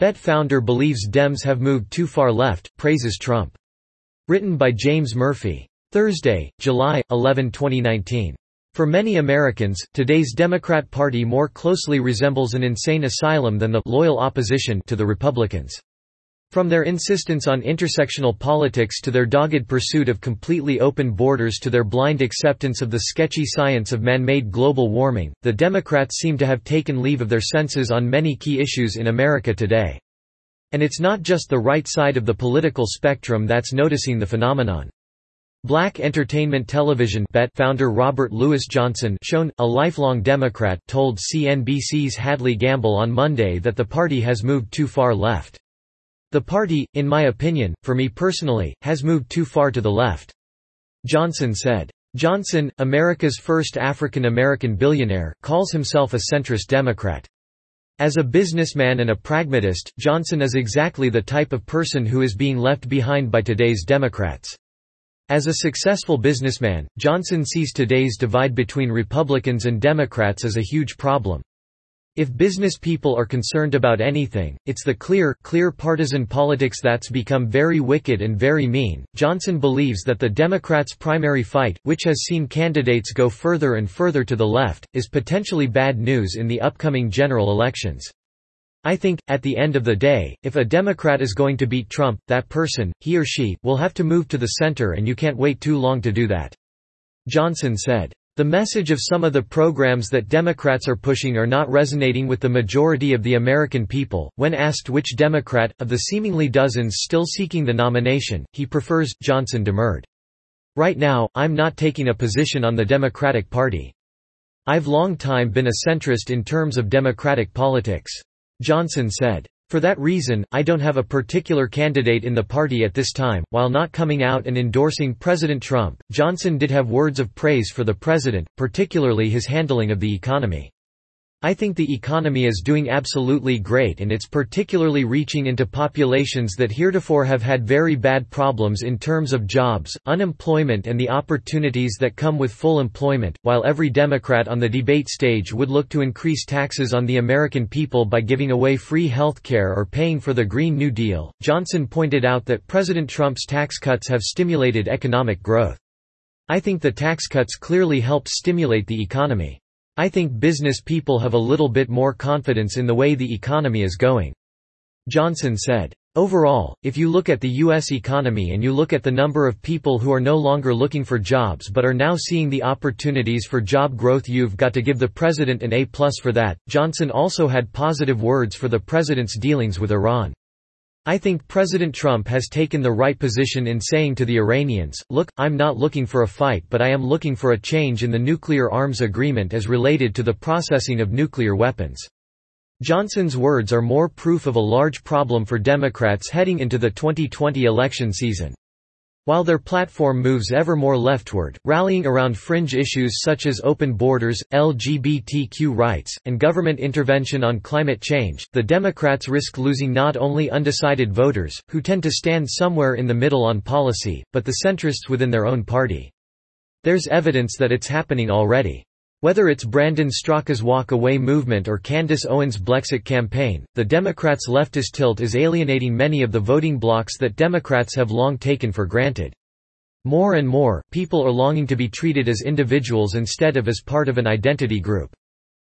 BET founder believes Dems have moved too far left, praises Trump. Written by James Murphy. Thursday, July 11, 2019. For many Americans, today's Democrat Party more closely resembles an insane asylum than the loyal opposition to the Republicans. From their insistence on intersectional politics to their dogged pursuit of completely open borders to their blind acceptance of the sketchy science of man-made global warming, the Democrats seem to have taken leave of their senses on many key issues in America today. And it's not just the right side of the political spectrum that's noticing the phenomenon. Black Entertainment Television BET founder Robert Louis Johnson shown, a lifelong Democrat told CNBC's Hadley Gamble on Monday that the party has moved too far left. The party, in my opinion, for me personally, has moved too far to the left. Johnson said. Johnson, America's first African-American billionaire, calls himself a centrist Democrat. As a businessman and a pragmatist, Johnson is exactly the type of person who is being left behind by today's Democrats. As a successful businessman, Johnson sees today's divide between Republicans and Democrats as a huge problem. If business people are concerned about anything, it's the clear, clear partisan politics that's become very wicked and very mean. Johnson believes that the Democrats' primary fight, which has seen candidates go further and further to the left, is potentially bad news in the upcoming general elections. I think, at the end of the day, if a Democrat is going to beat Trump, that person, he or she, will have to move to the center and you can't wait too long to do that. Johnson said. The message of some of the programs that Democrats are pushing are not resonating with the majority of the American people. When asked which Democrat, of the seemingly dozens still seeking the nomination, he prefers, Johnson demurred. Right now, I'm not taking a position on the Democratic Party. I've long time been a centrist in terms of Democratic politics. Johnson said. For that reason, I don't have a particular candidate in the party at this time. While not coming out and endorsing President Trump, Johnson did have words of praise for the president, particularly his handling of the economy. I think the economy is doing absolutely great and it's particularly reaching into populations that heretofore have had very bad problems in terms of jobs, unemployment and the opportunities that come with full employment. While every Democrat on the debate stage would look to increase taxes on the American people by giving away free health care or paying for the Green New Deal, Johnson pointed out that President Trump's tax cuts have stimulated economic growth. I think the tax cuts clearly help stimulate the economy. I think business people have a little bit more confidence in the way the economy is going. Johnson said. Overall, if you look at the U.S. economy and you look at the number of people who are no longer looking for jobs but are now seeing the opportunities for job growth you've got to give the president an A-plus for that. Johnson also had positive words for the president's dealings with Iran. I think President Trump has taken the right position in saying to the Iranians, look, I'm not looking for a fight but I am looking for a change in the nuclear arms agreement as related to the processing of nuclear weapons. Johnson's words are more proof of a large problem for Democrats heading into the 2020 election season. While their platform moves ever more leftward, rallying around fringe issues such as open borders, LGBTQ rights, and government intervention on climate change, the Democrats risk losing not only undecided voters, who tend to stand somewhere in the middle on policy, but the centrists within their own party. There's evidence that it's happening already. Whether it's Brandon Straka's Walk Away movement or Candace Owens' Blexit campaign, the Democrats' leftist tilt is alienating many of the voting blocs that Democrats have long taken for granted. More and more, people are longing to be treated as individuals instead of as part of an identity group.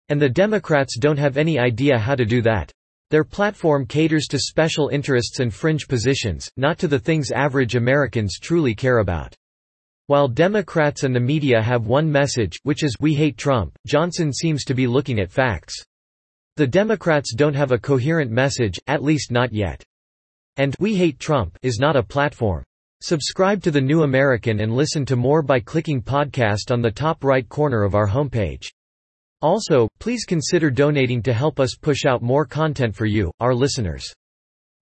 And the Democrats don't have any idea how to do that. Their platform caters to special interests and fringe positions, not to the things average Americans truly care about. While Democrats and the media have one message, which is we hate Trump, Johnson seems to be looking at facts. The Democrats don't have a coherent message, at least not yet. And we hate Trump is not a platform. Subscribe to The New American and listen to more by clicking podcast on the top right corner of our homepage. Also, please consider donating to help us push out more content for you, our listeners.